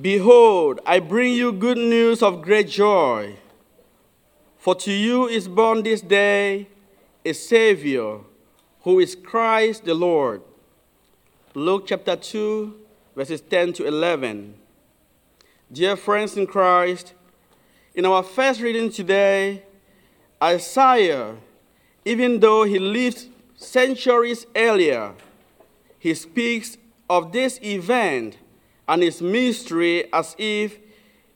Behold, I bring you good news of great joy. For to you is born this day a Savior, who is Christ the Lord. Luke chapter 2, verses 10 to 11. Dear friends in Christ, in our first reading today, Isaiah, even though he lived centuries earlier, he speaks of this event and his mystery as if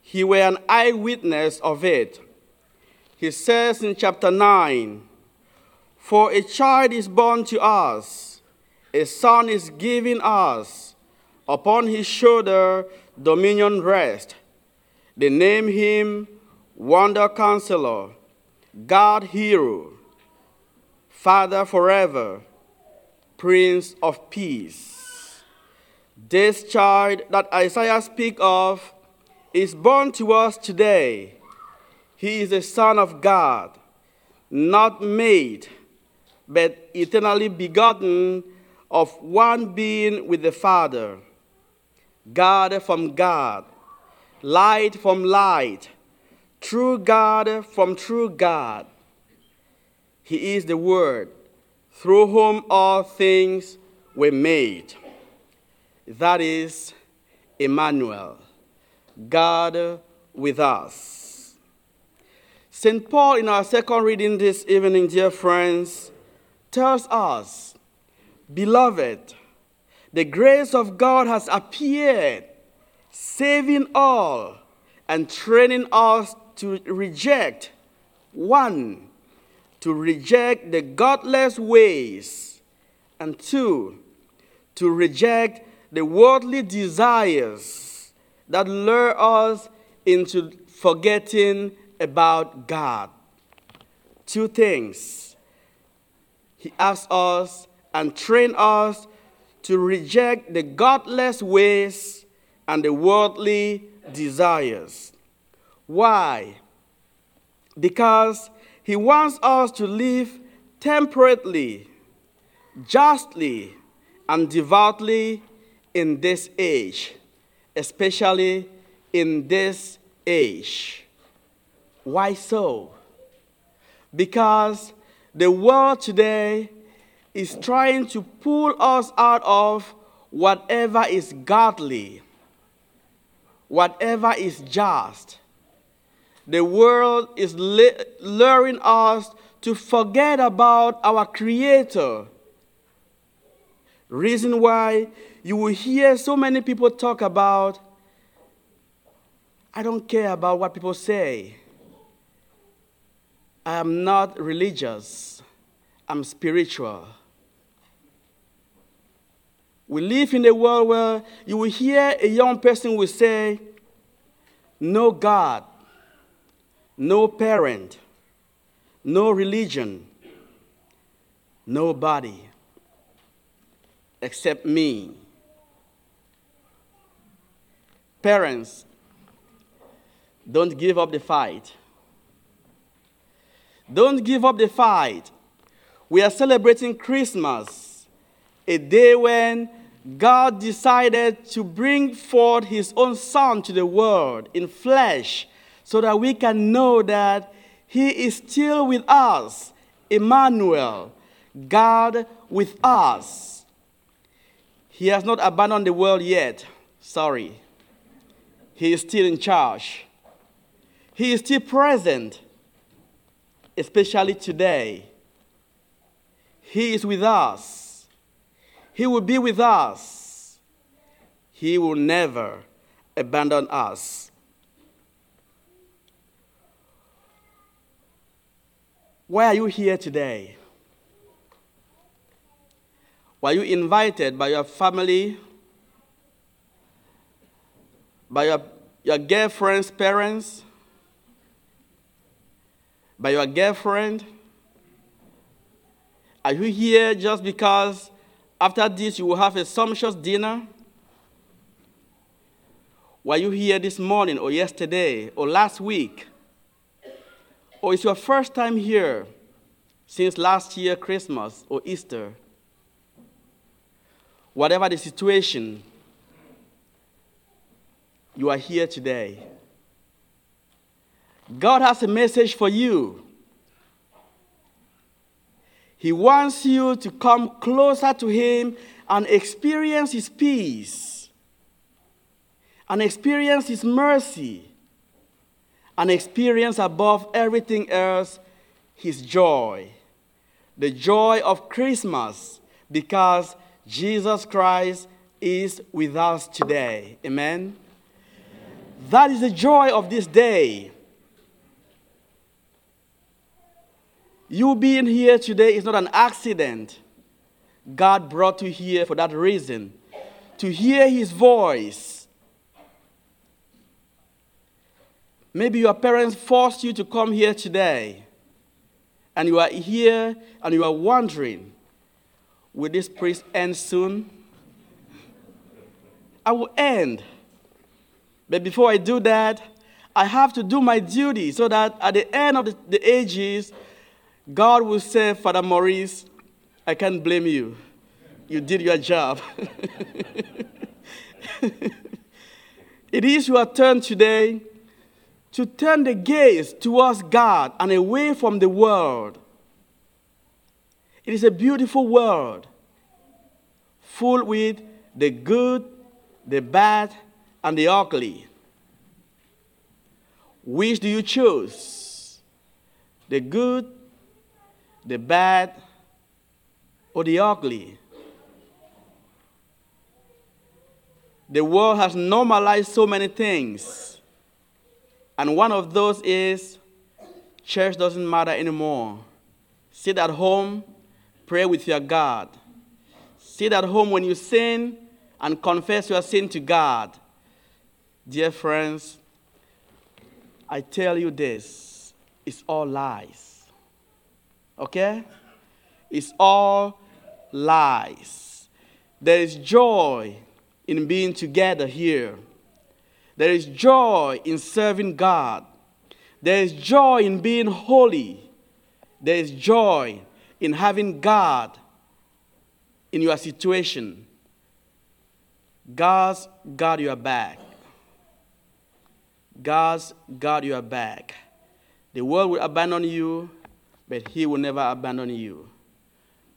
he were an eyewitness of it. He says in chapter 9, For a child is born to us, a son is given us, upon his shoulder dominion rests. They name him Wonder Counselor, God Hero, Father forever, Prince of Peace. This child that Isaiah speaks of is born to us today. He is a son of God, not made, but eternally begotten of one being with the Father. God from God, light from light, true God from true God. He is the Word, through whom all things were made. That is Emmanuel, God with us. St. Paul, in our second reading this evening, dear friends, tells us, Beloved, the grace of God has appeared, saving all and training us to reject one, to reject the godless ways, and two, to reject the worldly desires that lure us into forgetting about God. Two things. He asks us and trains us to reject the godless ways and the worldly desires. Why? Because he wants us to live temperately, justly, and devoutly in this age, especially in this age. Why so? Because the world today is trying to pull us out of whatever is godly, whatever is just. The world is luring us to forget about our Creator. Reason why you will hear so many people talk about, I don't care about what people say. I am not religious, I'm spiritual. We live in a world where you will hear a young person will say, No God, no parent, no religion, nobody except me. Parents, don't give up the fight. Don't give up the fight. We are celebrating Christmas, a day when God decided to bring forth his own son to the world in flesh so that we can know that he is still with us, Emmanuel, God with us. He has not abandoned the world yet. Sorry. He is still in charge. He is still present, especially today. He is with us. He will be with us. He will never abandon us. Why are you here today? Were you invited by your family by your, your girlfriend's parents, by your girlfriend? Are you here just because after this you will have a sumptuous dinner? Were you here this morning or yesterday or last week? Or is your first time here since last year, Christmas or Easter? Whatever the situation, you are here today. God has a message for you. He wants you to come closer to Him and experience His peace, and experience His mercy, and experience above everything else His joy. The joy of Christmas, because Jesus Christ is with us today. Amen. That is the joy of this day. You being here today is not an accident. God brought you here for that reason to hear His voice. Maybe your parents forced you to come here today, and you are here and you are wondering will this priest end soon? I will end. But before I do that, I have to do my duty so that at the end of the, ages, God will say, Father Maurice, I can't blame you. You did your job. it is your turn today to turn the gaze towards God and away from the world. It is a beautiful world, full with the good, the bad, and the ugly. Which do you choose? The good, the bad, or the ugly? The world has normalized so many things. And one of those is church doesn't matter anymore. Sit at home, pray with your God. Sit at home when you sin and confess your sin to God. Dear friends, I tell you this it's all lies. Okay? It's all lies. There is joy in being together here. There is joy in serving God. There is joy in being holy. There is joy in having God in your situation. God's got your back. God's got your back. The world will abandon you, but He will never abandon you.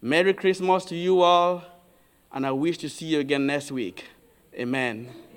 Merry Christmas to you all, and I wish to see you again next week. Amen.